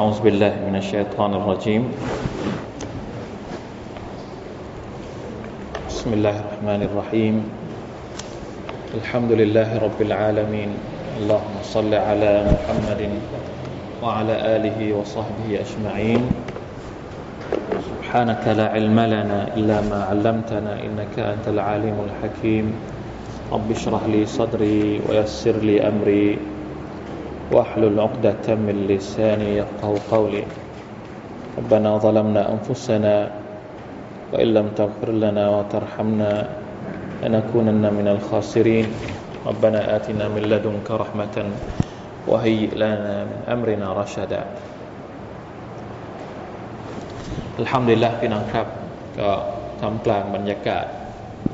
أعوذ بالله من الشيطان الرجيم. بسم الله الرحمن الرحيم. الحمد لله رب العالمين. اللهم صل على محمد وعلى آله وصحبه أجمعين. سبحانك لا علم لنا إلا ما علمتنا إنك أنت العالم الحكيم. رب اشرح لي صدري ويسر لي أمري. واحلل عقدة من لساني يفقه قولي ربنا ظلمنا أنفسنا وإن لم تغفر لنا وترحمنا لنكونن من الخاسرين ربنا آتنا من لدنك رحمة وهيئ لنا من أمرنا رشدا الحمد لله พี่น้องครับ ก็ทำกลางบรรยากาศ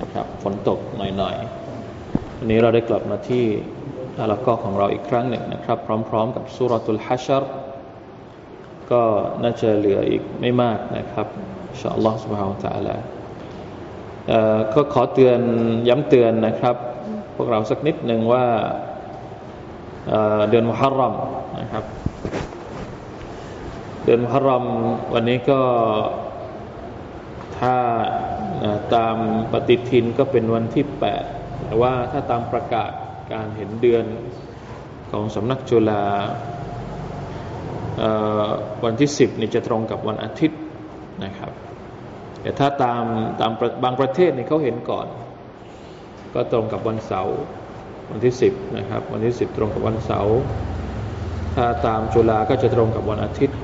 นะครับฝนตกหน่อยๆวันนี้เราได้กลับมาที่ อาละก็ของเราอีกครั้งหนึ่งนะครับ พร้อมๆกับสุรตุลฮัชรก็น่าจะเหลืออีกไม่มากนะครับอินชาอัลลอฮฺ سبحانه และ تعالى ก็ขอเตือนย้ำเตือนนะครับ พวกเราสักนิดหนึ่งว่าเดือนมุฮัรรัมนะครับ เดือนมุฮัรรัมวันนี้ก็ถ้าตามปฏิทินก็เป็นวันที่8แต่ว่าถ้าตามประกาศ การเห็นเดือนของสำนักจุฬาวันที่ 10นี่จะตรงกับวันอาทิตย์นะครับ แต่ถ้าตามตามบางประเทศนี่เขาเห็นก่อน ก็ตรงกับวันเสาร์วันที่ 10นะครับ วันที่ 10 ตรงกับวันเสาร์ถ้าตามจุฬาก็จะตรงกับวันอาทิตย์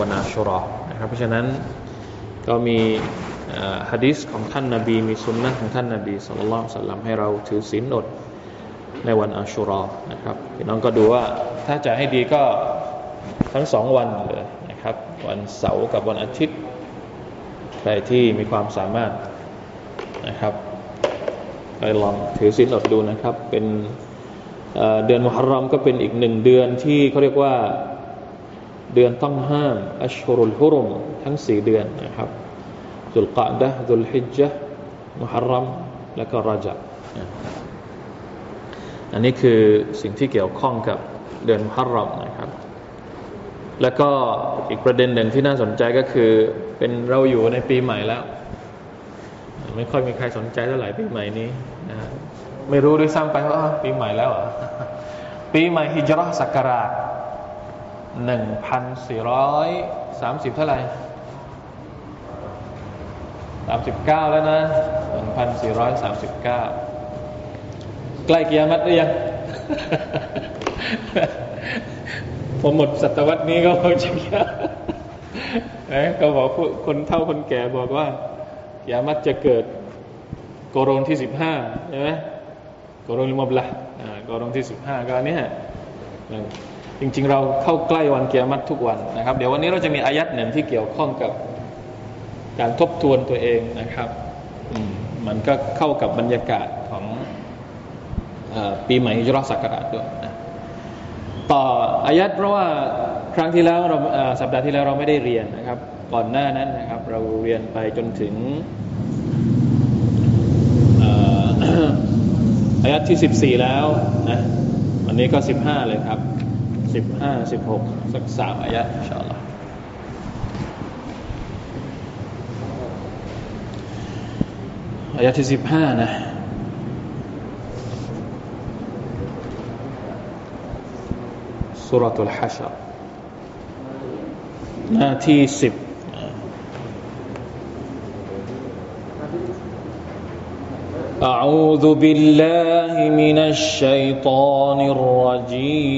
วันอาชุรอนะครับเพราะฉะนั้นก็มีฮะดิษของท่านนาบีมีสุนนะของท่านนาบีสุลต่านสัลลัมให้เราถือศีลอด ในวันอาชุรอนะครับพี่น้องก็ดูว่าถ้าจะให้ดีก็ทั้งสองวันเลยนะครับ วันเสาร์กับวันอาทิตย์ ใครที่มีความสามารถนะครับไปลองถือศีลอดดูนะครับ เป็นเดือนมุฮัรรอมก็เป็นอีกหนึ่งเดือนที่เขาเรียกว่าเดือนต้องห้ามอัชฮุรุลฮุรุมทั้งสี่เดือนนะครับดุลกะดะดุลฮิจจ์มุฮัรรอมและก็รจับ อันนี้คือสิ่งที่เกี่ยวข้องกับเดือนฮัรรอมนะครับ แล้วก็อีกประเด็นหนึ่งที่น่าสนใจก็คือ เป็นเราอยู่ในปีใหม่แล้ว ไม่ค่อยมีใครสนใจเท่าไหร่ปีใหม่นี้นะไม่รู้ด้วยซ้ำไปว่าปีใหม่แล้วอะปีใหม่ฮิจรัศักราชหนึ่งพันสี่ร้อยสามสิบเท่าไหร่สามสิบเก้าแล้วนะหนึ่งพันสี่ร้อยสามสิบเก้า ใกล้กิยามัตหรือยังผมหมดศตวรรษนี้ก็พอจะกิยานะก็บอกคนเท่าคนแก่บอกว่ากิยามัตจะเกิดโกรนที่สิบห้าใช่ไหมโกรนลิมบละโกรนที่สิบห้าก็อันนี้จริงๆ เราเข้าใกล้วันเกียรติทุกวันนะครับ เดี๋ยววันนี้เราจะมีอายัดหนึ่งที่เกี่ยวข้องกับการทบทวนตัวเองนะครับ มันก็เข้ากับบรรยากาศของ ปีใหม่ฮิจรัศักราชด้วยนะต่ออายัดเพราะว่าครั้งที่แล้วเราสัปดาห์ที่แล้วเราไม่ได้เรียนนะครับ ก่อนหน้านั้นนะครับ เราเรียนไปจนถึงอายัดที่สิบสี่แล้วนะวันนี้ก็สิบห้าเลยครับสิบห้าสิบหกสักสามอายะอินชาอัลลอฮ์อายะที่สิบห้านะ سورة الحشر. ناتي سب. أعوذ بالله من الشيطان الرجيم.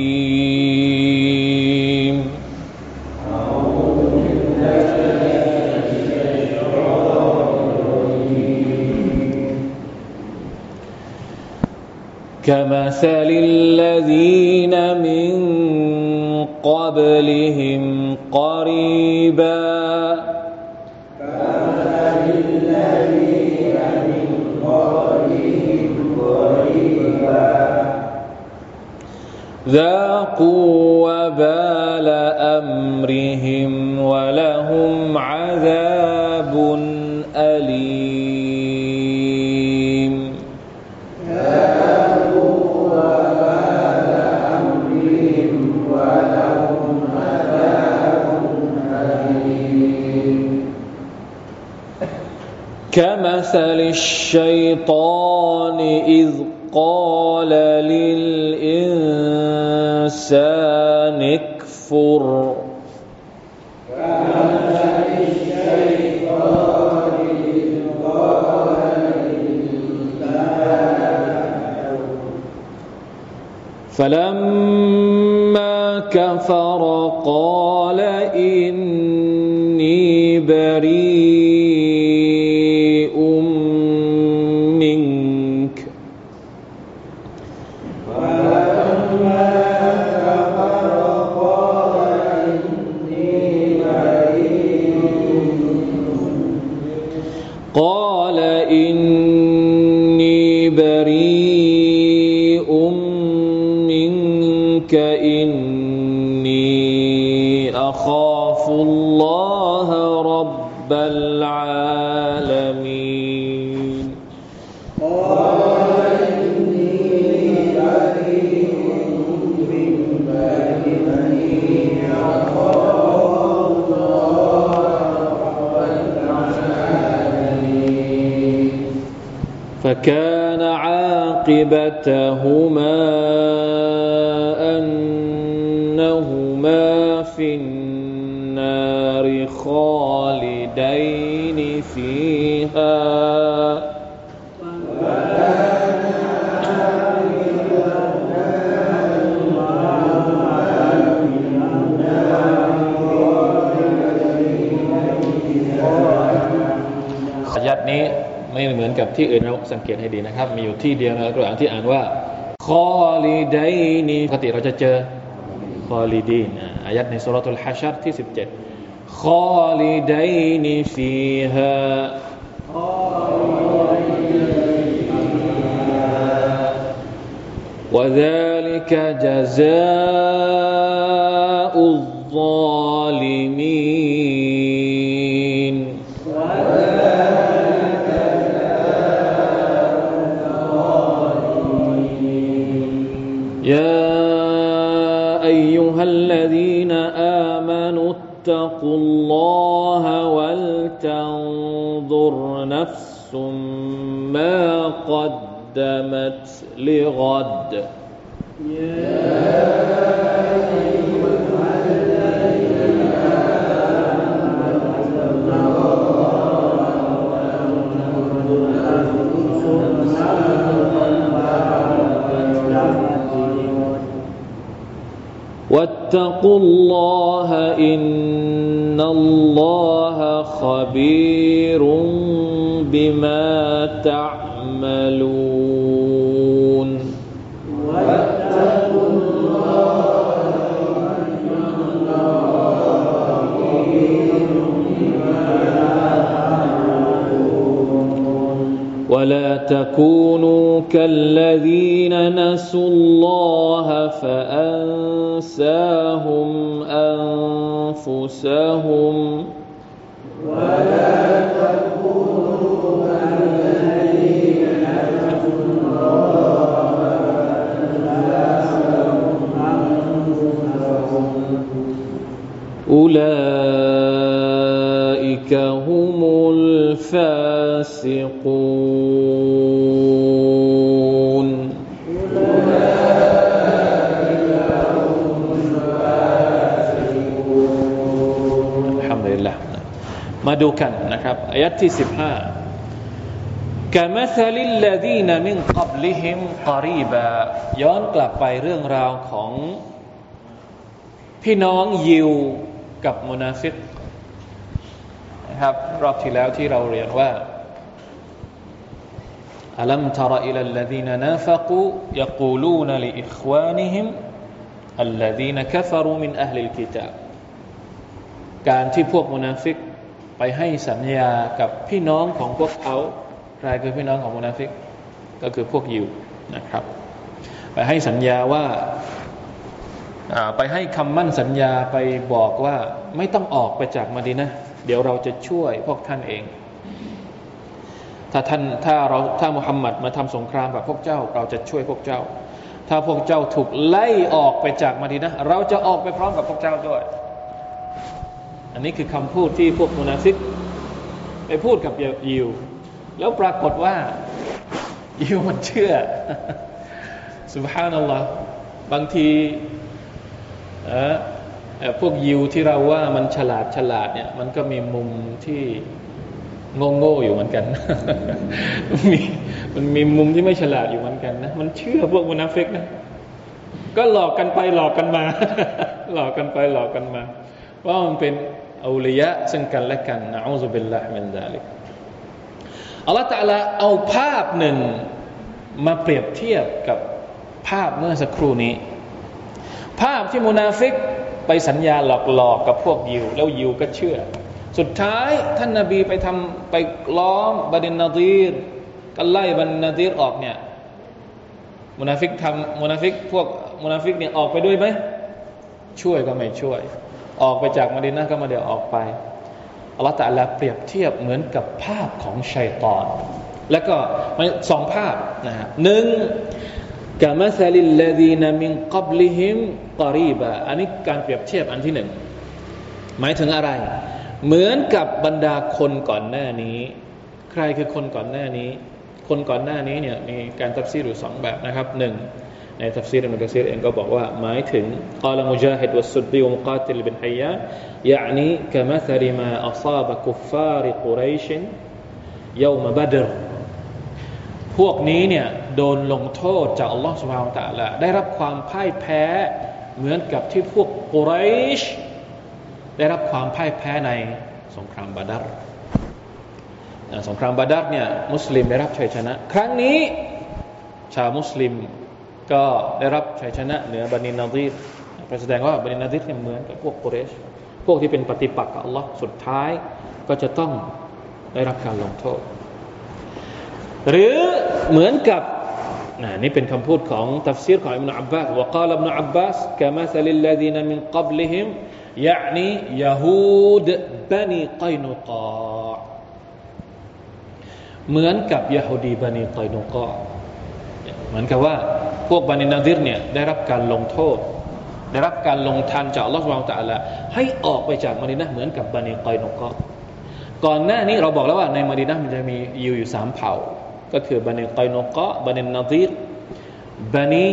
أعوذ بالله من الشيطان الرجيم كمثل الذين من قبلهم قريباً ذاقوا وبال أمرهم ولهم عذاب كمثل الشيطان إذ قال للإنسان اكفر. فلما كفر قال بريء منك إني أخاف الله رب العالمين. أتاهم อนกับที่อื่นเราสังเกตให้ดีนะครับ มีอยู่ที่เดียวในอัลกุรอานที่อ่านว่าคอลีดัยนีปกติเราจะเจอคอลีดีนอ่ะอายัดในสุรทูลฮัชรที่ 17คอลีดัยนีฟีฮา وذلك جزاء الظالمين نفس ما قدمت لغد. واتقوا الله إن الله خبير بما تعملون. ولا تكونوا كالذين نسوا الله فأنساهم أنفسهم. أولئك هم الفاسقون الحمد لله มาดูกันนะครับอายัดที่ 15 كمثل الذين من قبلهم قريبا ย้อนกลับไปเรื่องราวของ พี่น้องยิว กับมุนาซิกนะครับรอบที่แล้วที่เราเรียนว่าอัลัมทรอิลัลลดีนนาฟักูيقولون لإخوانهم الذين كفروا من أهل الكتابการที่พวกมุนาฟิกไปให้สัญญากับพี่น้องของพวกเขาใครคือพี่น้องของมุนาฟิกก็คือพวกยิวนะครับ ไปให้สัญญาว่า ไปให้คำมั่นสัญญาไปบอกว่าไม่ต้องออกไปจากมาดีนะ เดี๋ยวเราจะช่วยพวกท่านเอง ถ้าท่านถ้าเราถ้ามุฮัมมัดมาทำสงครามกับพวกเจ้า เราจะช่วยพวกเจ้า ถ้าพวกเจ้าถูกไล่ออกไปจากมาดีนะ เราจะออกไปพร้อมกับพวกเจ้าด้วย อันนี้คือคำพูดที่พวกมุนาฟิกไปพูดกับยิว แล้วปรากฏว่ายิวมันเชื่อสุบฮานัลลอฮ์บางที พวกยิวที่เราว่ามันฉลาดฉลาดเนี่ย มันก็มีมุมที่โง่โง่อยู่เหมือนกันมีมันมีมุมที่ไม่ฉลาดอยู่เหมือนกันนะมันเชื่อพวกมุนาฟิกนะก็หลอกกันไปหลอกกันมา หลอกกันไปหลอกกันมาว่ามันเป็นأولياءซึ่งกันและกันนะأعوذ بالله من ذلكอัลลอฮฺตะลาเอาภาพหนึ่งมาเปรียบเทียบกับภาพเมื่อสักครู่นี้ ภาพที่มุนาฟิกไปสัญญาหลอกหลอกกับพวกยิว แล้วยิวก็เชื่อ สุดท้ายท่านนาบีไปทำไปล้อมบันินนาดีรก็ไล่บันินนาดีรออกเนี่ยมุนาฟิกทำมุนาฟิกพวกมุนาฟิกเนี่ยออกไปด้วยไหมช่วยก็ไม่ช่วย ออกไปจากมาดินนะก็มาเดี๋ยวออกไปอัลลอฮฺตะลาเปรียบเทียบเหมือนกับภาพของชัยตอน แล้วก็สองภาพนะฮะหนึ่ง كمثل الذين من قبلهم قريبا อันนี้การเปรียบเทียบอันที่หนึ่งหมายถึงอะไร เหมือนกับบรรดาคนก่อนหน้านี้ ใครคือคนก่อนหน้านี้ คนก่อนหน้านี้เนี่ยมีการตัฟซีรอยู่สองแบบนะครับหนึ่งในตัฟซีรอิบนุกะซีรเองก็บอกว่าหมายถึงقال مجاهد والسدي ومقاتل بن حيان يعني كمثل ما أصاب كفار قريشยามาบัดรพวกนี้เนี่ย โดนลงโทษจากอัลลอฮฺสุบฮานตะละได้รับความพ่ายแพ้เหมือนกับที่พวกกุไรชได้รับความพ่ายแพ้ในสงครามบาดัรสงครามบาดัรเนี่ยมุสลิมได้รับชัยชนะ ครั้งนี้ชาวมุสลิมก็ได้รับชัยชนะเหนือบันินาดีรแสดงว่าบันินาดีรเนี่ยเหมือนกับพวกกุเรชพวกที่เป็นปฏิปักษ์กับอัลลอฮ์สุดท้ายก็จะต้องได้รับการลงโทษ หรือเหมือนกับ นี่เป็นคำพูดของตัฟซีรของอิบนาอับบาสว่า قال ابن عباس كمثل الذين من قبلهم يعني يهود بني قينقاع เหมือนกับยะฮูดีบันิไกนุกอเหมือนกับว่าพวกบันินาดิรเนี่ยได้รับการลงโทษ ได้รับการลงทันจากอัลลอฮฺสุบานตะละให้ออกไปจากมาดินะเหมือนกับบันิกอยนกอก่อนหน้านี้เราบอกแล้วว่าในมาดินะมันจะมีอยู่อยู่สามเผ่า ก็คือบันิกอยนกอบันินนาดิรบันิ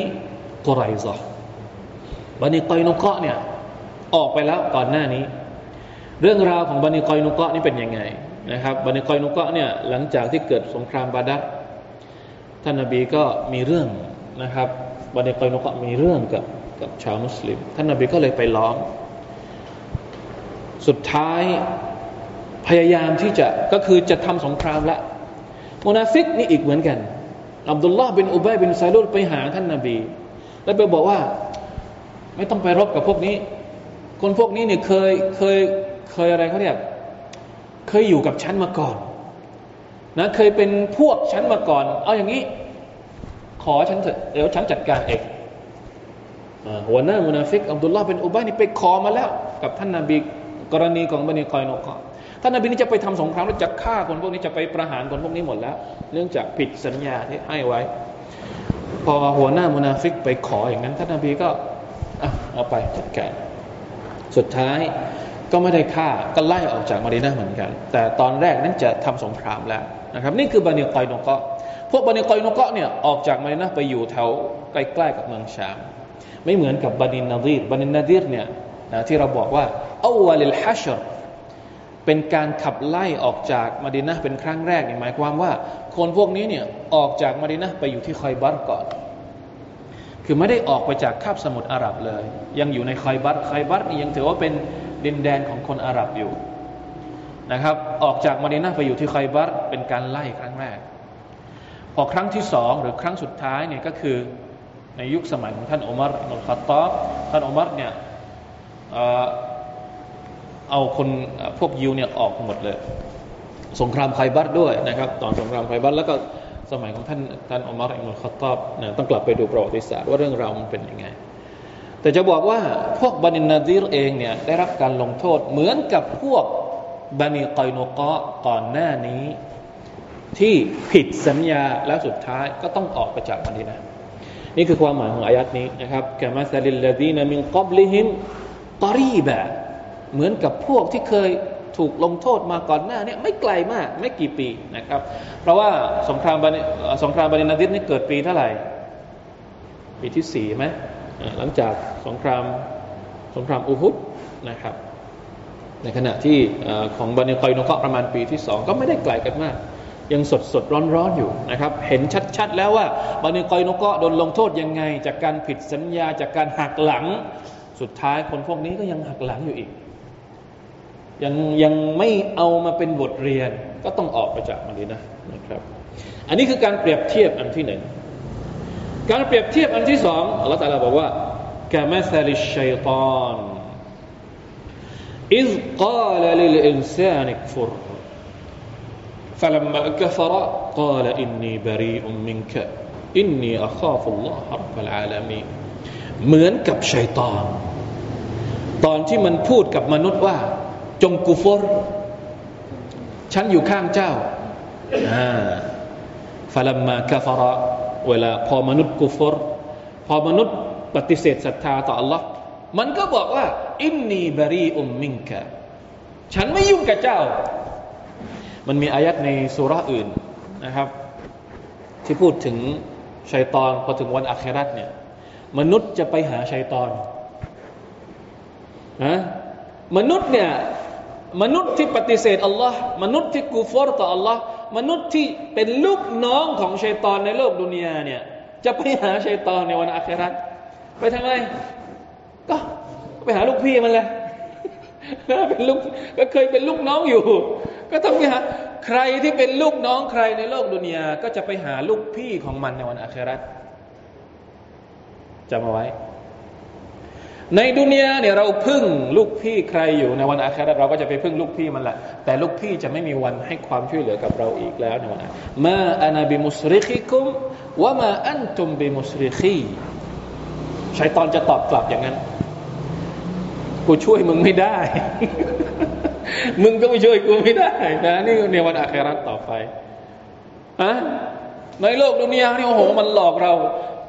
กุไรซะบันิกอยนกอเนี่ยออกไปแล้วก่อนหน้านี้ เรื่องราวของบันิกอยนุกะนี่เป็นยังไงนะครับบันิกอยนุกะเนี่ยหลังจากที่เกิดสงครามบาดัรท่านนบีก็มีเรื่องนะครับบันิกอยนุกะมีเรื่องกับกับชาวมุสลิม ท่านนบีก็เลยไปล้อม สุดท้ายพยายามที่จะก็คือจะทำสงครามละ มุนาฟิกนี่อีกเหมือนกันอับดุลลาห์บินอุบัยบินซาลุลไปหาท่านนาบี แล้วไปบอกว่า ไม่ต้องไปรบกับพวกนี้ คนพวกนี้เนี่ยเคยเคยเคยอะไรเขาเรียกเคยอยู่กับฉันมาก่อนนะเคยเป็นพวกฉันมาก่อน เอาอย่างนี้ ขอฉันเถอะเดี๋ยวฉันจัดการเองหัวหน้ามุนาฟิกอับดุลลาห์บินอุบัยนี่ไปขอมาแล้ว กับท่านนาบีกรณีของบันิกอยนุกอ ท่านนาบีนี่จะไปทำสงครามแล้วจะฆ่าคนพวกนี้จะไปประหารคนพวกนี้หมดแล้ว เนื่องจากผิดสัญญาที่ให้ไว้ พอหัวหน้ามุนาฟิกไปขออย่างนั้น ท่านนาบีก็เอาไปจัดการสุดท้ายก็ไม่ได้ฆ่าก็ไล่ออกจากมาดีนาเหมือนกัน แต่ตอนแรกนั้นจะทำสงครามแล้วนะครับ นี่คือบันิกอยนกะพวกบันิกอยนกะเนี่ยออกจากมาดีนาไปอยู่แถวใกล้ๆกับเมืองชาม ไม่เหมือนกับบันินนาดีรบันินนาดีรเนี่ยนะที่เราบอกว่าอวลิลฮัชร เป็นการขับไล่ออกจากมาดินะเป็นครั้งแรกนี่หมายความว่า คนพวกนี้เนี่ยออกจากมาดินะไปอยู่ที่คอยบัตก่อน คือไม่ได้ออกไปจากคาบสมุทรอาหรับเลย ยังอยู่ในคอยบัตคอยบัตนี่ยังถือว่าเป็นดินแดนของคนอาหรับอยู่นะครับ ออกจากมาดินาไปอยู่ที่ไคบัตเป็นการไล่ครั้งแรก พอครั้งที่สองหรือครั้งสุดท้ายเนี่ยก็คือในยุคสมัยของท่านอุมารอิมุลขัตตอบท่านอุมารเนี่ย เอาคนพวกยิวเนี่ยออกหมดเลย สงครามไคบัตด้วยนะครับ ตอนสงครามไคบัตแล้วก็สมัยของท่านท่านอุมารอิบนุลค็อตตอบเนี่ยต้องกลับไปดูประวัติศาสตร์ว่าเรื่องราวมันเป็นยังไง แต่จะบอกว่าพวกบันินาดีรเองเนี่ยได้รับการลงโทษเหมือนกับพวกบันิกอยโนกะก่อนหน้านี้ ที่ผิดสัญญาแล้วสุดท้ายก็ต้องออกไปจากมาดินะ นี่คือความหมายของอายัดนี้นะครับكمثل الذين من قبلهم قريبا เหมือนกับพวกที่เคยถูกลงโทษมาก่อนหน้าเนี่ยไม่ไกลมากไม่กี่ปีนะครับ เพราะว่าสงครามบันสงครามบันินาดิษนี่เกิดปีเท่าไหร่ ปีที่สี่ไหมหลังจากสงครามสงครามอุฮุดนะครับ ในขณะที่ของบันิคอยนกประมาณปีที่สองก็ไม่ได้ไกลกันมาก ยังสดสดร้อนร้อนอยู่นะครับ เห็นชัดๆแล้วว่าบันิคอยนกโดนลงโทษยังไง จากการผิดสัญญาจากการหักหลัง สุดท้ายคนพวกนี้ก็ยังหักหลังอยู่อีก ยังยังไม่เอามาเป็นบทเรียน ก็ต้องออกไปจากมันดีนะนะครับ อันนี้คือการเปรียบเทียบอันที่หนึ่ง การเปรียบเทียบอันที่สองอัลลอฮฺตาลาบอกว่ากามาซาลิชัยตอน إذ قال للإنسان اكفر فلما كفر قال إني بريء منك إني أخاف الله رب العالمين เหมือนกับชัยตอนตอนที่มันพูดกับมนุษย์ว่า จงกุฟรฉันอยู่ข้างเจ้าฟาลัมมาคาฟระเวลาพอมนุษย์กุฟรพอมนุษย์ปฏิเสธศรัทธาต่อ Allah มันก็บอกว่า อินนีบรีอุมมิงกะฉันไม่ยุ่งกับเจ้า มันมีอายัดในสุราอื่นนะครับ ที่พูดถึงชัยตอนพอถึงวันอัคราตเนี่ยมนุษย์จะไปหาชัยตอนนะมนุษย์เนี่ย มนุษย์ที่ปฏิเสธอัลลอฮ์มนุษย์ที่กูฟอร์ต่ออัลลอฮ์มนุษย์ที่เป็นลูกน้องของชัยตอนในโลกดุนยาเนี่ยจะไปหาชัยตอนในวันอาคราไปทำไมก็ไปหาลูกพี่มันเลยเป็นลูกก็เคยเป็นลูกน้องอยู่ ก็ต้องไปหาใครที่เป็นลูกน้องใครในโลกดุนยาก็จะไปหาลูกพี่ของมันในวันอาคราจำเอาไว้ ในดุนยาเนี่ยเราพึ่งลูกพี่ใครอยู่ในวันอาคราเราก็จะไปพึ่งลูกพี่มันแหละแต่ลูกพี่จะไม่มีวันให้ความช่วยเหลือกับเราอีกแล้วในวันนั้นมาอานาบิมุสริคิคุมว่ามาอันตุมบิมุสริคีชัยตอนจะตอบกลับอย่างนั้น กูช่วยมึงไม่ได้ มึงก็ไม่ช่วยกูไม่ได้นะนี่ในวันอาคราต่อไปอะในโลกดุนยานี่โอ้โหมันหลอกเรา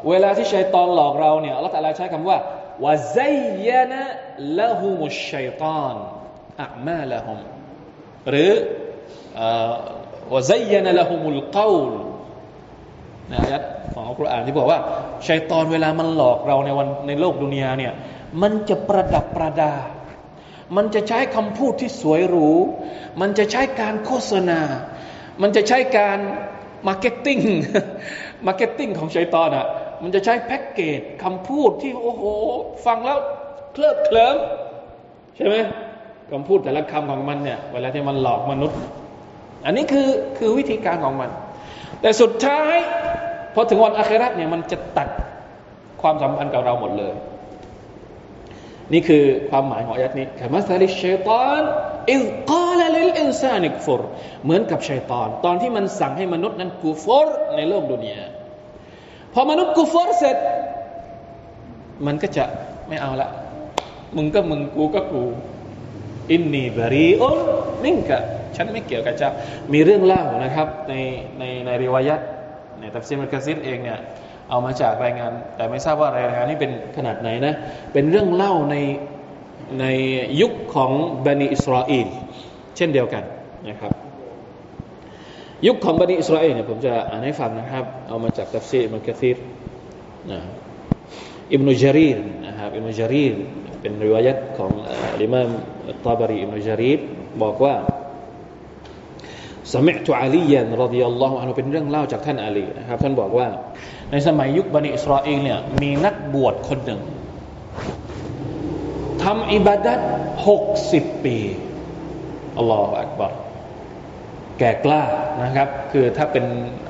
เวลาที่ชัยตอนหลอกเราเนี่ยอัลลอฮฺตะลาใช้คำว่า วะไซยนะละหุมุชัยตอนอัมาละหุมหรือวะไซยนะละหุมุลกาวลในอายัดของอัลกุรอานที่บอกว่าชัยตอนเวลามันหลอกเราในวันในโลกดุนยาเนี่ยมันจะประดับประดา มันจะใช้คำพูดที่สวยหรู มันจะใช้การโฆษณา มันจะใช้การ marketing marketing ของชัยตอนอะ มันจะใช้แพ็กเกจคำพูดที่โอ้โห ฟังแล้วเคลิบเคลิ้มใช่ไหมคำพูดแต่ละคำของมันเนี่ยเวลาที่มันหลอกมนุษย์ อันนี้คือคือวิธีการของมัน แต่สุดท้ายพอถึงวันอาคิรัตเนี่ยมันจะตัดความสัมพันธ์กับเราหมดเลย นี่คือความหมายของอายัดนี้كمثل الشيطان إذ قال للإنسان اكفر เหมือนกับชัยตอน ตอนที่มันสั่งให้มนุษย์นั้นกูฟอร์ในโลกดุนยา พอมนุษย์กูฟอร์เสร็จ มันก็จะไม่เอาละ มึงก็มึงกูก็กู إني بريء منك ฉันไม่เกี่ยวกับเจ้ามีเรื่องเล่านะครับ ในในในริวายัตในตัฟซีรอิบนุกะซีรเองเนี่ยเอามาจากรายงาน แต่ไม่ทราบว่ารายงานนี้เป็นขนาดไหนนะ เป็นเรื่องเล่าในในยุคของบันิอิสราเอลเช่นเดียวกันนะครับ ยุคของบันิอิสราเอลเนี่ยผมจะอ่านให้ฟังนะครับ เอามาจากตัฟซีรอิบนุกะซีรนะอิบนุจารีรนะครับอิบนุจารีรเป็นริวายัตของอิมามตาบรีอิบนุจารีรบอกว่าสมัยตุอาลียันรดิยัลลอฮุอันเป็นเรื่องเล่าจากท่านอาลีนะครับท่านบอกว่า ในสมัยยุคบันิอิสราเอลเนี่ยมีนักบวชคนหนึ่งทำอิบาดัตหกสิบปีอัลลอฮฺอักบาร แก่กล้านะครับ คือถ้าเป็น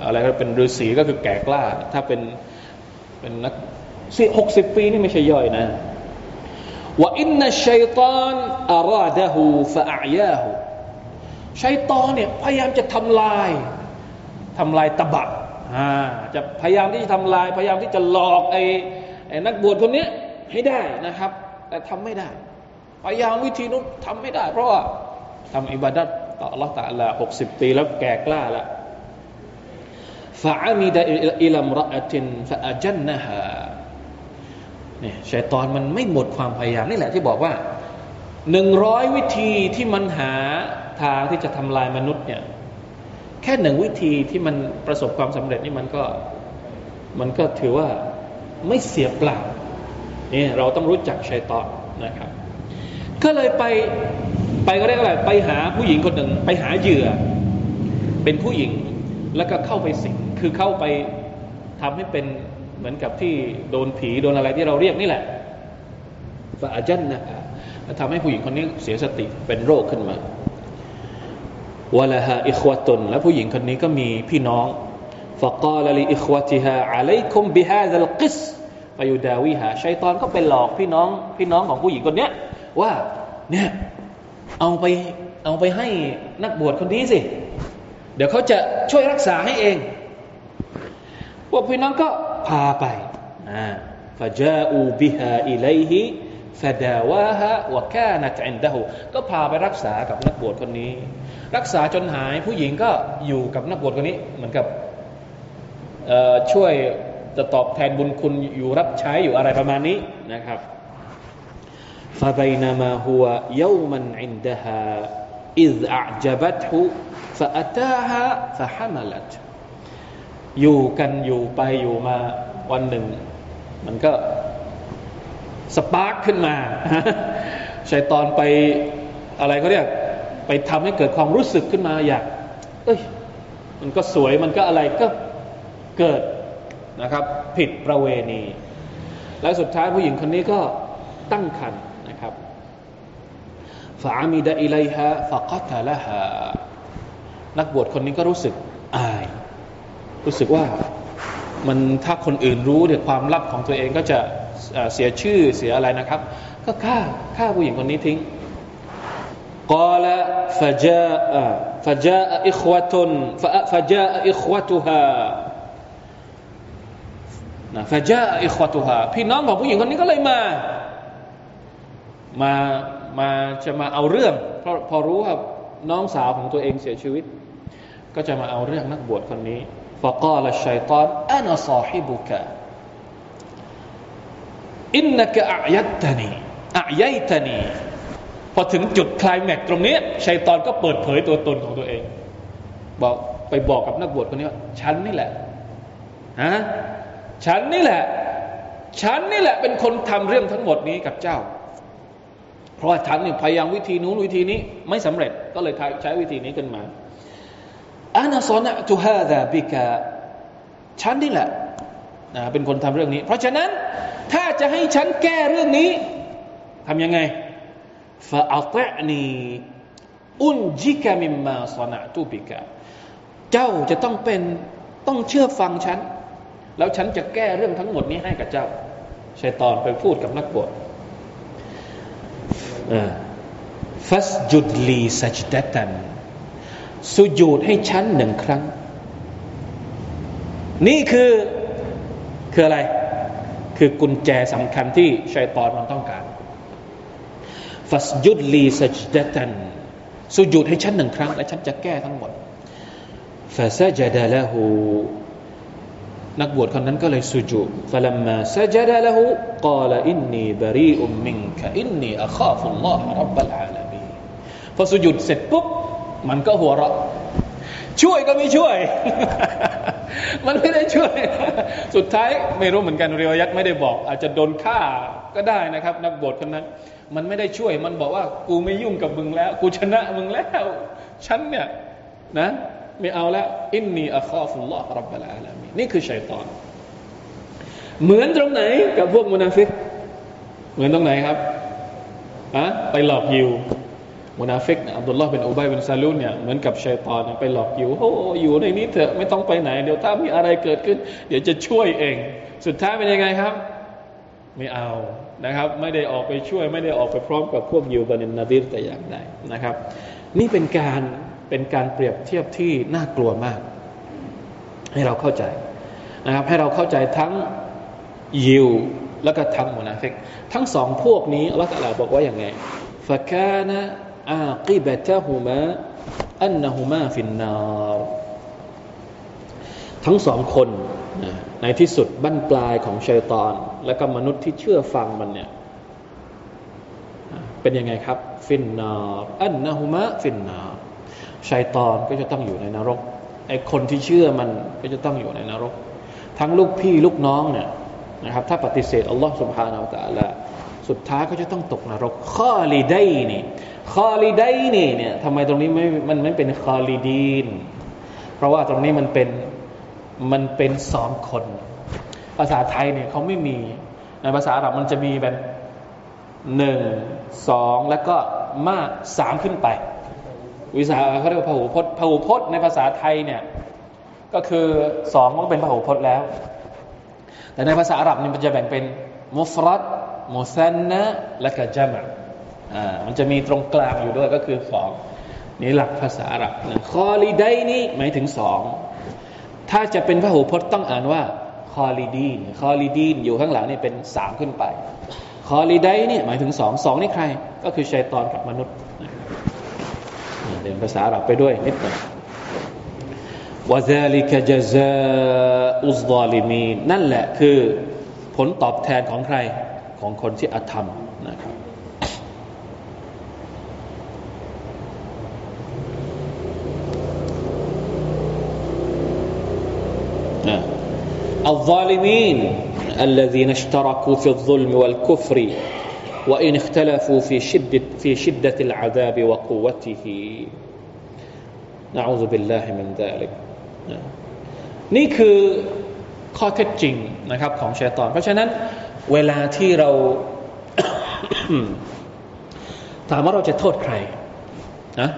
อะไรก็เป็นฤาษีก็คือแก่กล้า ถ้าเป็นเป็นนักสี่หกสิบปีนี่ไม่ใช่ย่อยนะว่าอินนัชัยตานอาราดะฮูฟะอายาฮูชัยตอนเนี่ยพยายามจะทำลายทำลายตบะจะพยายามที่จะทำลาย พยายามที่จะหลอกไอ้ไอ้นักบวชคนนี้ให้ได้นะครับ แต่ทำไม่ได้ พยายามวิธีนู้นทำไม่ได้ เพราะว่าทำอิบาดัต ต่อ Allah ตาลาหกสิบปีแล้วแก่กล้าล้วฟะอามิดะอิลัมรอะตินฟะอาจันนะฮะเนี่ยชัยตอนมันไม่หมดความพยายามนี่แหละที่บอกว่าหนึ่งร้อยวิธีที่มันหาทางที่จะทำลายมนุษย์เนี่ยแค่หนึ่งวิธีที่มันประสบความสำเร็จนี่มันก็มันก็ถือว่าไม่เสียเปล่านี่เราต้องรู้จักชัยตอนนะครับ ก็เลยไป ไปก็ได้ยกอะไรไปหาผู้หญิงคนหนึ่ง ไปหาเหยื่อ เป็นผู้หญิงแล้วก็เข้าไปสิงคือเข้าไปทำให้เป็นเหมือนกับที่โดนผีโดนอะไรที่เราเรียกนี่แหละฟาจันนะทำให้ผู้หญิงคนนี้เสียสติเป็นโรคขึ้นมาวะลาฮาอิควตุนและผู้หญิงคนนี้ก็มีพี่น้องฟะกาลลีอิควติฮาอะลัยคุมบิฮาซัลกิสฟายูดาวิฮาชัยตอนก็ไปหลอกพี่น้องพี่น้องของผู้หญิงคนเนี้ยว่าเนี่ย เอาไปเอาไปให้นักบวชคนนี้สิ เดี๋ยวเขาจะช่วยรักษาให้เอง พวกพี่น้องก็พาไปอ่ฟาจาอูบิฮาอิไลฮิฟาดาวาฮะวะกานัะอันดะฮูก็พาไปรักษากับนักบวชคนนี้ รักษาจนหายผู้หญิงก็อยู่กับนักบวชคนนี้ เหมือนกับช่วยจะตอบแทนบุญคุณอยู่รับใช้อยู่อะไรประมาณนี้นะครับ ฟาไบนามาฮัวเยามันอินดะฮาอิดอัจบัตฮุฟาอยู่กันอยู่ไปอยู่มาวันหนึ่ง มันก็สปาร์คขึ้นมาชัยตอนไปอะไรเขาเรียก ไปทำให้เกิดความรู้สึกขึ้นมาอยาก เอ้ย มันก็สวยมันก็อะไรก็เกิดนะครับ ผิดประเวณี และสุดท้ายผู้หญิงคนนี้ก็ตั้งครรภ ฟามิดะอิไลฮะฟากัตละฮะนักบวชคนนี้ก็รู้สึกอาย รู้สึกว่ามันถ้าคนอื่นรู้เนี่ยความลับของตัวเองก็จะเสียชื่อเสียอะไรนะครับ ก็ฆ่าฆ่าผู้หญิงคนนี้ทิ้งกอละฟะจาฟะจาอิควะตุนฟะฟะจาอิควะตุฮานะฟะจาอิควะตุฮาพี่น้องของผู้หญิงคนนี้ก็เลยมา มา มาจะมาเอาเรื่อง เพราะพอรู้ว่าน้องสาวของตัวเองเสียชีวิต ก็จะมาเอาเรื่องนักบวชคนนี้ฟะกาลชัยตอนอานาซาฮิบุกะอินนักอายตตานีอายัยตานีพอถึงจุดคลายแม็กตรงนี้ชัยตอนก็เปิดเผยตัวตนของตัวเอง บอกไปบอกกับนักบวชคนนี้ว่าฉันนี่แหละฮะฉันนี่แหละ ฉันนี่แหละเป็นคนทำเรื่องทั้งหมดนี้กับเจ้า เพราะฉันเนี่ยพยายามวิธีนู้นวิธีนี้ไม่สำเร็จก็เลยใช้วิธีนี้ขึ้นมาอานาซอนะตุฮาดาบิกะฉันนี่แหละนะเป็นคนทำเรื่องนี้ เพราะฉะนั้นถ้าจะให้ฉันแก้เรื่องนี้ทำยังไงฟาอัตนีอุนจิกามิมมาซอนะตุบิกะเจ้าจะต้องเป็นต้องเชื่อฟังฉัน แล้วฉันจะแก้เรื่องทั้งหมดนี้ให้กับเจ้าชัยตอนไปพูดกับนักบวช ฟัสจุดลีสัจดตันสุญูดให้ฉันหนึ่งครั้ง นี่คือคืออะไร คือกุญแจสำคัญที่ชัยตอนมันต้องการฟัสจุดลีสัจดตันสุญูดให้ฉันหนึ่งครั้ง และฉันจะแก้ทั้งหมดฟาซาจดะละหู นักบวชคนนั้นก็เลยสุญูดฟลัมมาซจดะละหูกาลอินนีบรีอุมมิงกะอินนีอัคาฟุลลอฮ์รับบัลอาลามีพอสุญูดเสร็จปุ๊บมันก็หัวเราะช่วยก็ไม่ช่วย มันไม่ได้ช่วย สุดท้ายไม่รู้เหมือนกันเรียวยัตไม่ได้บอก อาจจะโดนฆ่าก็ได้นะครับ นักบวชคนนั้น มันไม่ได้ช่วย มันบอกว่ากูไม่ยุ่งกับมึงแล้ว กูชนะมึงแล้ว ฉันเนี่ยนะ ไม่เอาแล้ว อินนีอัคอฟุลลอฮ์รับบัลอาลาม นี่คือชัยตอน เหมือนตรงไหนกับพวกมุนาฟิก เหมือนตรงไหนครับอะไปหลอกยิวมุนาฟิกอับดุลลอฮ์เป็นอุบัยเป็นซาลูนเนี่ยเหมือนกับชัยตอนไปหลอกยิวโอ้อยู่ในนี้เถอะไม่ต้องไปไหน เดี๋ยวถ้ามีอะไรเกิดขึ้น เดี๋ยวจะช่วยเอง สุดท้ายเป็นยังไงครับ ไม่เอานะครับ ไม่ได้ออกไปช่วย ไม่ได้ออกไปพร้อมกับพวกยิวบันินนาดิรแต่อย่างใดนะครับ นี่เป็นการเป็นการเปรียบเทียบที่น่ากลัวมาก ให้เราเข้าใจนะครับให้เราเข้าใจทั้งยิวแล้วก็ทั้งมุนาฟิกทั้งสองพวกนี้อัลลอฮฺตรัสบอกว่าอย่างไงฟะกานะอาคิบะตะฮุมาอันนะฮุมาฟินนารทั้งสองคนในที่สุดบั้นปลายของชัยตอน และก็มนุษย์ที่เชื่อฟังมันเนี่ยเป็นยังไงครับ ฟินนาอันนะฮุมะฟินนาชัยตอนก็จะต้องอยู่ในนรก ไอ้คนที่เชื่อมันก็จะต้องอยู่ในนรก ทั้งลูกพี่ลูกน้องเนี่ยนะครับถ้าปฏิเสธอัลลอฮ์สุบฮานาอัลตะละสุดท้ายก็จะต้องตกนรกคอลีไดนี่คอลีไดนี่เนี่ยทำไมตรงนี้ไม่มันไม่เป็นคอลีดีนเพราะว่าตรงนี้มันเป็นมันเป็นสองคน ภาษาไทยเนี่ยเขาไม่มีในภาษาอาหรับมันจะมีแบบหนึ่งสองแล้วก็มากสามขึ้นไป วิสาเขาเรียกว่าพหูพจน์พหูพจน์ในภาษาไทยเนี่ยก็คือสองมันก็เป็นพหูพจน์แล้ว แต่ในภาษาอาหรับนี่มันจะแบ่งเป็นมุฟรัดมุซันนะและก็จามะอ่ามันจะมีตรงกลางอยู่ด้วยก็คือสองนี่หลักภาษาอาหรับนะคอลีไดนี่หมายถึงสองถ้าจะเป็นพหูพจน์ต้องอ่านว่าخالدين خالدين อยู่ข้างหลังนี่เป็นสามขึ้นไปخالدين นี่หมายถึงสองสองนี่ใคร ก็คือชัยตอนกับมนุษย์ ภาษาอาหรับไปด้วยนิดหน่อยวะซาลิกะจซาอุซาลิมีนนั่นแหละคือผลตอบแทนของใครของคนที่อธรรมนะครับอัลซาลิมีน الذين اشتركوا في الظلم والكفر وإن اختلفوا في شدة في شدة العذاب وقوته نعوذ بالله من ذلك นี่คือข้อเท็จจริงนะครับ ของชัยตอน เพราะฉะนั้นเวลาที่เรา ถามว่าเราจะโทษใครนะ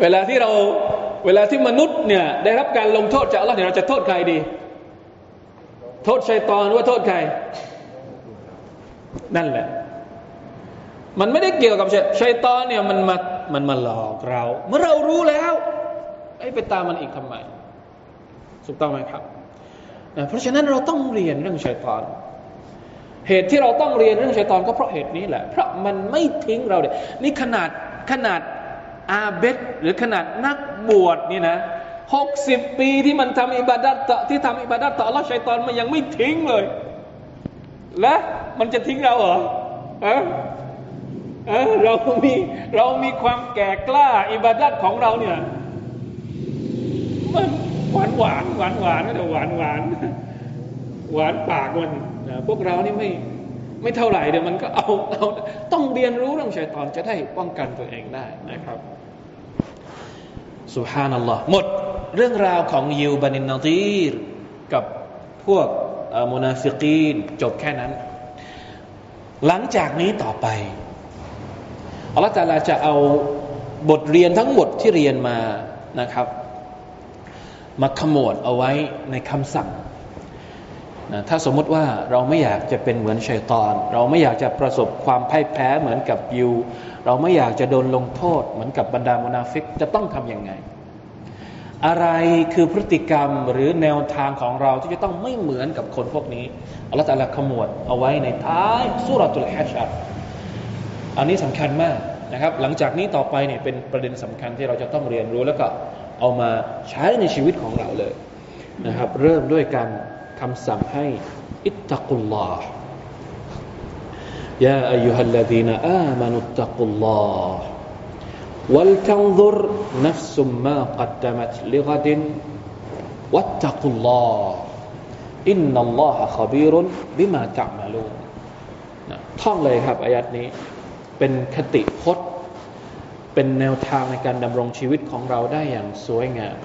เวลาที่เราเวลาที่มนุษย์เนี่ยได้รับการลงโทษจากเราเนี่ยเราจะโทษใครดี โทษชัยตอนว่าโทษใคร นั่นแหละ มันไม่ได้เกี่ยวกับชัยตอนเนี่ยมันมา มันมาหลอกเรา เมื่อเรารู้แล้วไอ้ไปตามมันอีกทำไมถูกต้องไหมครับนะเพราะฉะนั้นเราต้องเรียนเรื่องชัยตอน เหตุที่เราต้องเรียนเรื่องชัยตอนก็เพราะเหตุนี้แหละ เพราะมันไม่ทิ้งเราเลยนี่ขนาดขนาดอาเบตหรือขนาดนักบวชนี่นะหกสิบปีที่มันทำอิบาดัตที่ทำอิบาดัตต่ออัลอชัยตอนมันยังไม่ทิ้งเลย และมันจะทิ้งเราเหรอ เออเรามีเรามีความแก่กล้าอิบาดัตของเราเนี่ยมันหวานหวานหวานหวานแต่หวานหวานหวานปากมันนะพวกเรานี่ไม่ไม่เท่าไหร่เดี๋ยวมันก็เอาเอาต้องเรียนรู้เรื่องชัยตอนจะได้ป้องกันตัวเองได้นะครับสุฮานัลลอฮ์หมดเรื่องราวของยิวบันินนาตีรกับพวกมุนาฟิกีนจบแค่นั้น หลังจากนี้ต่อไป อัลลอฮฺตาลาจะเอาบทเรียนทั้งหมดที่เรียนมานะครับ มาขมวดเอาไว้ในคำสั่งนะถ้าสมมติว่าเราไม่อยากจะเป็นเหมือนชัยตอน เราไม่อยากจะประสบความพ่ายแพ้เหมือนกับยูเราไม่อยากจะโดนลงโทษ เหมือนกับบรรดามุนาฟิกจะต้องทำยังไง อะไรคือพฤติกรรมหรือแนวทางของเราที่จะต้องไม่เหมือนกับคนพวกนี้อัลลอฮฺตะลาขมวดเอาไว้ในท้ายสุรตุลฮัชชัด อันนี้สำคัญมากนะครับ หลังจากนี้ต่อไปเนี่ยเป็นประเด็นสำคัญที่เราจะต้องเรียนรู้แล้วก็เอามาใช้ในชีวิตของเราเลยนะครับ เริ่มด้วยการคำสั่งให้อิตตะกุลลอฮ์ يا أيها الذين آمنوا اتقوا الله ولتنظر نفس ما قدمت لغد واتقوا الله إن الله خبير بما تعملون ท่องเลยครับอายัดนี้ เป็นคติพจน์ เป็นแนวทางในการดำรงชีวิตของเราได้อย่างสวยงาม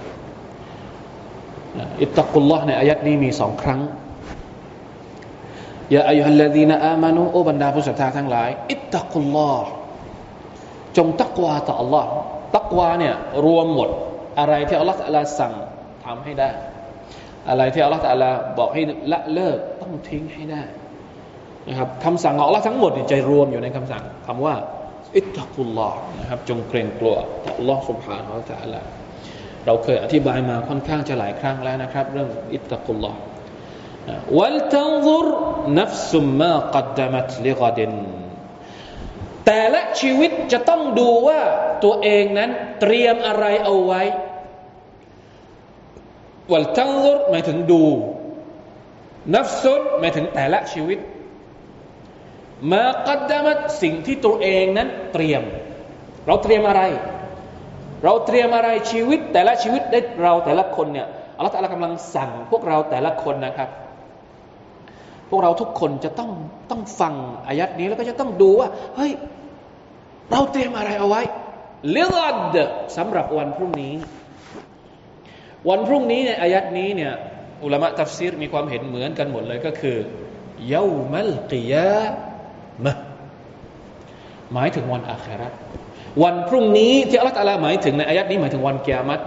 อิตตะกุลลอฮ์ในอายัดนี้มีสองครั้งยาอายุฮัลลดีนอามานุโอบรรดาผู้ศรัทธาทั้งหลาย อิตตะกุลลอฮ์จงตักวาต่อ Allah ตักวาเนี่ยรวมหมดอะไรที่อัลลอฮฺตะลาสั่งทำให้ได้ อะไรที่อัลลอฮฺตะลาบอกให้ละเลิกต้องทิ้งให้ได้ นะครับคำสั่งของอัลลอฮ์ทั้งหมดจะรวมอยู่ในคำสั่งคำว่าอิตตะกุลลอฮ์นะครับจงเกรงกลัวต่อ Allah سبحانه และ تعالى เราเคยอธิบายมาค่อนข้างจะหลายครั้งแล้วนะครับ เรื่องอิตตะกุลลอฮ์วัลตันซุรนัฟซุมมากัดดมัตลิกดินแต่ละชีวิตจะต้องดูว่าตัวเองนั้นเตรียมอะไรเอาไว้วัลตันซุรหมายถึงดูนัฟซุนหมายถึงแต่ละชีวิต มากัดดามัดสิ่งที่ตัวเองนั้นเตรียม เราเตรียมอะไร เราเตรียมอะไรชีวิต แต่ละชีวิตได้เราแต่ละคนเนี่ยอัลลอฮฺกำลังสั่งพวกเราแต่ละคนนะครับ พวกเราทุกคนจะต้องต้องฟังอายัดนี้แล้วก็จะต้องดูว่าเฮ้ยเราเตรียมอะไรเอาไว้เลือดสำหรับวันพรุ่งนี้ วันพรุ่งนี้ในอายัดนี้เนี่ยอุลามะตัฟซีรมีความเห็นเหมือนกันหมดเลยก็คือเยามัลกิยา มะหมายถึงวันอาคราวันพรุ่งนี้ที่อัลลอฮฺหมายถึงในอายัดนี้หมายถึงวันกิยามัต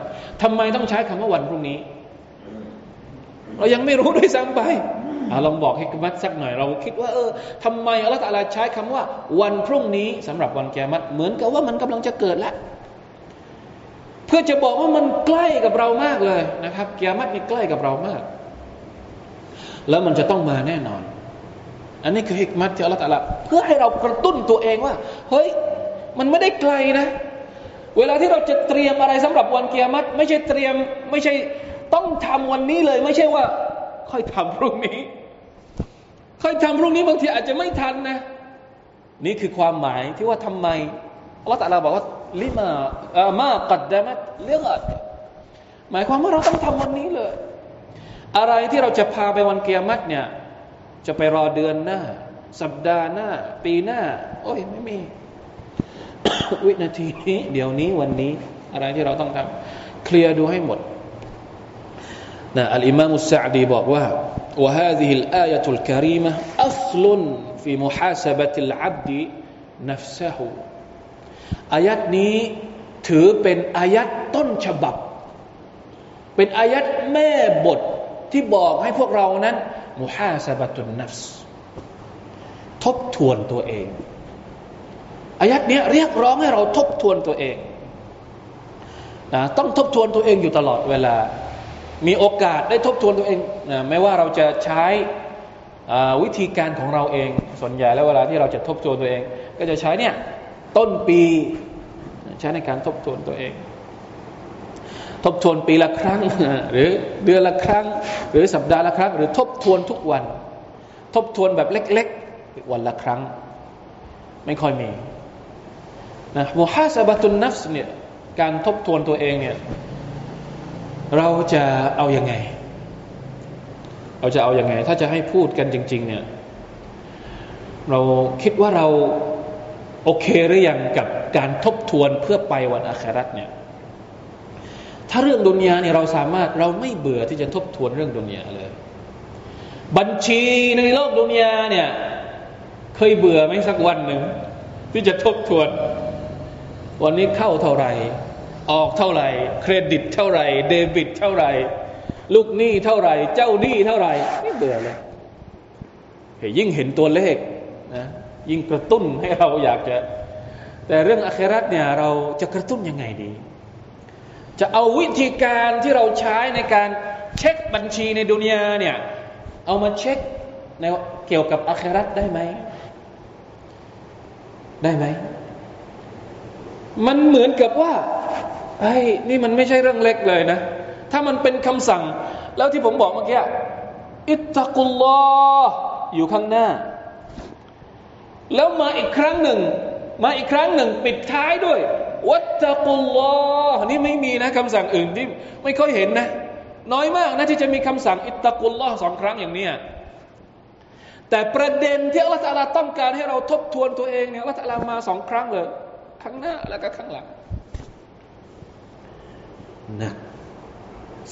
ทำไมต้องใช้คำว่าวันพรุ่งนี้ เรายังไม่รู้ด้วยซ้ำไปอลองบอกให้มัดสักหน่อย เราคิดว่าเออทำไมอัลลอฮฺใช้คำว่า วันพรุ่งนี้สำหรับวันกิยามัตเหมือนกับว่ามันกำลังจะเกิดแล้วเพื่อจะบอกว่ามันใกล้กับเรามากเลยนะครับกิยามัตนี่ใกล้กับเรามาก แล้วมันจะต้องมาแน่นอน อันนี้คือฮิกมัตที่อัลลอฮฺตะลาเพื่อให้เรากระตุ้นตัวเองว่า เฮ้ย มันไม่ได้ไกลนะ เวลาที่เราจะเตรียมอะไรสำหรับวันเกียรติไม่ใช่เตรียมไม่ใช่ต้องทำวันนี้เลย ไม่ใช่ว่า ค่อยทำพรุ่งนี้ ค่อยทำพรุ่งนี้บางทีอาจจะไม่ทันนะ นี่คือความหมายที่ว่าทำไมอัลลอฮฺตะลาบอกว่าลิมาอามากัดดามัตเรื่องอะไรหมายความว่าเราต้องทำวันนี้เลย อะไรที่เราจะพาไปวันเกียรติเนี่ย จะไปรอเดือนหน้า สัปดาห์หน้า ปีหน้า โอ้ยไม่มี วินาทีนี้ เดี๋ยวนี้วันนี้ อะไรที่เราต้องทำเคลียร์ดูให้หมดนะอัลอิมามุสซาดีบอกว่า وهذه الآية الكريمة أصل في محاسبة العبد نفسه อายัดนี้ถือเป็นอายัดต้นฉบับ เป็นอายัดแม่บทที่บอกให้พวกเรานั้น มุฮาสบะตุนนัฟสทบทวนตัวเองอายัดนี้เรียกร้องให้เราทบทวนตัวเองนะต้องทบทวนตัวเองอยู่ตลอดเวลา มีโอกาสได้ทบทวนตัวเองนะไม่ว่าเราจะใช้วิธีการของเราเอง ส่วนใหญ่แล้วเวลาที่เราจะทบทวนตัวเอง ก็จะใช้เนี่ยต้นปีใช้ในการทบทวนตัวเอง ทบทวนปีละครั้ง หรือเดือนละครั้ง หรือสัปดาห์ละครั้ง หรือทบทวนทุกวัน ทบทวนแบบเล็กๆ วันละครั้ง ไม่ค่อยมีนะมุฮัสบะตุนนัฟส์เนี่ยการทบทวนตัวเองเนี่ยเราจะเอาอยัางไง เราจะเอาอยัางไง ถ้าจะให้พูดกันจริง ๆ เนี่ย เราคิดว่าเราโอเคหรือยังกับการทบทวนเพื่อไปวันอาคราตเนี่ย ถ้าเรื่องดุนยาเนี่ยเราสามารถเราไม่เบื่อที่จะทบทวนเรื่องดุนยาเลย บัญชีในโลกดุนยาเนี่ยเคยเบื่อไหมสักวันหนึ่งที่จะทบทวน วันนี้เข้าเท่าไหร่ ออกเท่าไหร่ เครดิตเท่าไหร่ เดบิตเท่าไหร่ ลูกหนี้เท่าไหร่ เจ้าหนี้เท่าไหร่ไม่เบื่อเลยยิ่งเห็นตัวเลขนะยิ่งกระตุ้นให้เราอยากจะ แต่เรื่องอาคราตเนี่ยเราจะกระตุ้นยังไงดี จะเอาวิธีการที่เราใช้ในการเช็คบัญชีในดุนยาเนี่ยเอามาเช็คในเกี่ยวกับอาคราตได้ไหม ได้ไหม มันเหมือนกับว่าไอ้นี่มันไม่ใช่เรื่องเล็กเลยนะ ถ้ามันเป็นคำสั่ง แล้วที่ผมบอกเมื่อกี้อิตตะกุลลออยู่ข้างหน้า แล้วมาอีกครั้งหนึ่ง มาอีกครั้งหนึ่ง ปิดท้ายด้วย วัตตะกุลลอฮ์นี่ไม่มีนะคำสั่งอื่นที่ไม่ค่อยเห็นนะ น้อยมากนะที่จะมีคำสั่งอิตตะกุลลอฮ์สองครั้งอย่างนี้แต่ประเด็นที่อัลลอฮฺต้องการให้เราทบทวนตัวเองเนี่ยอัลลอฮฺมาสองครั้งเลยครั้งหน้าแล้วก็ครั้งหลังนะ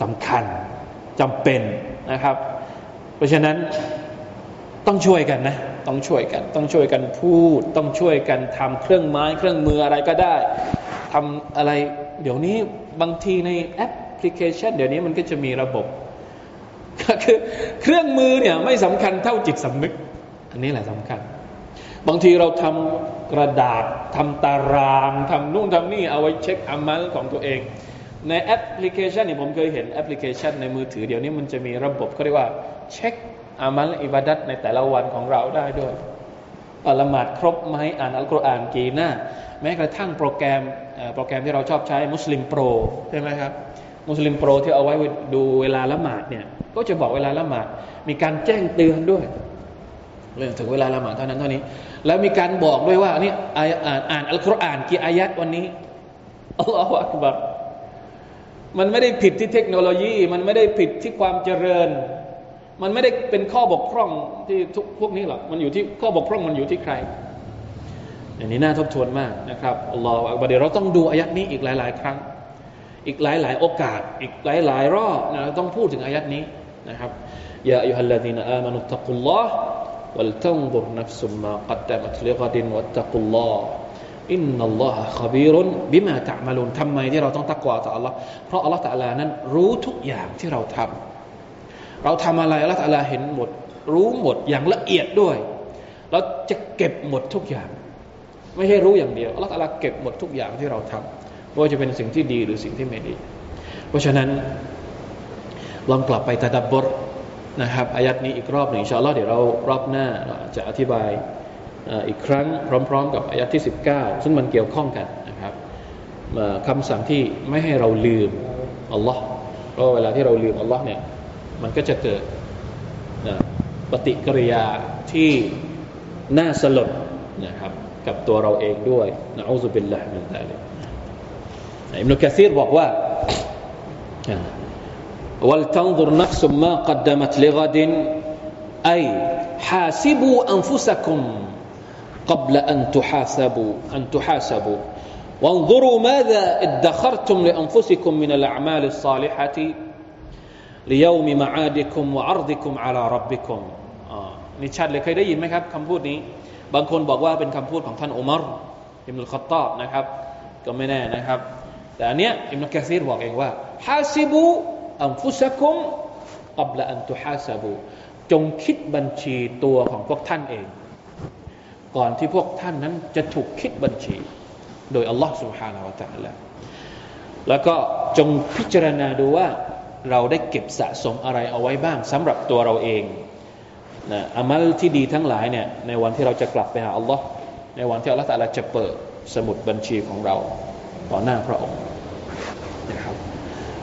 สำคัญจำเป็นนะครับ เพราะฉะนั้นต้องช่วยกันนะ ต้องช่วยกัน ต้องช่วยกันพูด ต้องช่วยกันทำเครื่องไม้เครื่องมืออะไรก็ได้ทำอะไร เดี๋ยวนี้บางทีในแอปพลิเคชัน เดี๋ยวนี้มันก็จะมีระบบก็คือเครื่องมือเนี่ยไม่สำคัญเท่าจิตสำนึก อันนี้แหละสำคัญ บางทีเราทำกระดาษทำตารางทำนู่นทำนี่เอาไว้เช็คอามัลของตัวเองในแอปพลิเคชันนี่ผมเคยเห็นแอปพลิเคชันในมือถือเดี๋ยวนี้มันจะมีระบบเขาเรียกว่าเช็ค อามัลอิบาดัตในแต่ละวันของเราได้ด้วยละหมาดครบไหมอ่านอัลกุรอานกี่หน้าแม้กระทั่งโปรแกรมโปรแกรมที่เราชอบใช้ Muslim Proใช่ไหมครับมุสลิมโปรที่เอาไว้ดูเวลาละหมาดเนี่ยก็จะบอกเวลาละหมาดมีการแจ้งเตือนด้วยเรื่องถึงเวลาละหมาดเท่านั้นเท่านี้ แล้วมีการบอกด้วยว่านี่อ่านอ่านอัลกุรอานกี่อายัดวันนี้อัลลอฮฺอักบัรมันไม่ได้ผิดที่เทคโนโลยี มันไม่ได้ผิดที่ความเจริญ มันไม่ได้เป็นข้อบกพร่องที่ทุกพวกนี้หรอก มันอยู่ที่ข้อบกพร่องมันอยู่ที่ใคร อันนี้น่าทบทวนมากนะครับอัลออักบาเดี๋ยวเราต้องดูอายัดนี้อีกหลาย ๆ ครั้ง อีกหลาย ๆ โอกาส อีกหลาย ๆ รอบนะต้องพูดถึงอายัดนี้นะครับยาอิฮัลลาตินะอามานุตตะกุลลอฮ์วัลตังบุรนัฟซุมมากัดดตมัตลิกดินวัตตะกุลลอฮ์อินนัลลอฮะขบีรุนบิมาตะมาลุนทำไมที่เราต้องตะกวาต่อ Allah เพราะ Allah ตะลานั้นรู้ทุกอย่างที่เราทำ เราทำอะไร Allah ตะลาเห็นหมด รู้หมดอย่างละเอียดด้วย เราจะเก็บหมดทุกอย่าง ไม่ใช่รู้อย่างเดียว Allah ตะลาเก็บหมดทุกอย่างที่เราทำไม่ว่าจะเป็นสิ่งที่ดีหรือสิ่งที่ไม่ดี เพราะฉะนั้นลองกลับไปตะดับบทนะครับอายัดนี้อีกรอบหนึ่งชาลอเดี๋ยวเรารอบหน้าจะอธิบายอีกครั้งพร้อม ๆ กับอายัดที่ 19 ซึ่งมันเกี่ยวข้องกันนะครับคำสั่งที่ไม่ให้เราลืมอัลลอฮ์เพราะเวลาที่เราลืมอัลลอฮ์เนี่ย มันก็จะเกิดปฏิกิริยาที่น่าสลดนะครับกับตัวเราเองด้วยนะอูซุบิลลาฮิมินซาลิกอิมนุกะซีรบอกว่า ولتنظر نفس ما قدمت لغد أي حاسبوا أنفسكم قبل أن تحاسبوا أن تحاسبوا وانظروا ماذا ادخرتم لأنفسكم من الأعمال الصالحة ليوم معادكم وعرضكم على ربكم นี่ชัดเลยเคยได้ยินไหมครับคำพูดนี้บางคนบอกว่าเป็นคำพูดของท่านอุมารอิมนุลขตอบนะครับก็ไม่แน่นะครับแต่อันเนี้ยอิมนุกะซีรบอกเองว่าฮาซิบูอัมฟุสกุมกับละอันตุฮาซาบูจงคิดบัญชีตัวของพวกท่านเอง ก่อนที่พวกท่านนั้นจะถูกคิดบัญชี โดยอัลลอฮ์ سبحانه และ تعالى แล้วก็จงพิจารณาดูว่า เราได้เก็บสะสมอะไรเอาไว้บ้างสำหรับตัวเราเองนะอามัลที่ดีทั้งหลายเนี่ยในวันที่เราจะกลับไปหาอัลลอฮ์ในวันที่อัลลอฮ์ตะลาจะเปิดสมุดบัญชีของเราต่อหน้าพระองค์นะครับ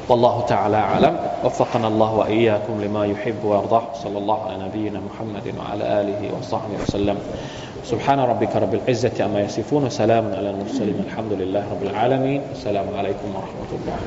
والله تعالى أعلم وفقنا الله وإياكم لما يحب ويرضى صلى الله على نبينا محمد وعلى آله وصحبه وسلم سبحان ربك رب العزة أما يصفون وسلام على المرسلين الحمد لله رب العالمين السلام عليكم ورحمة الله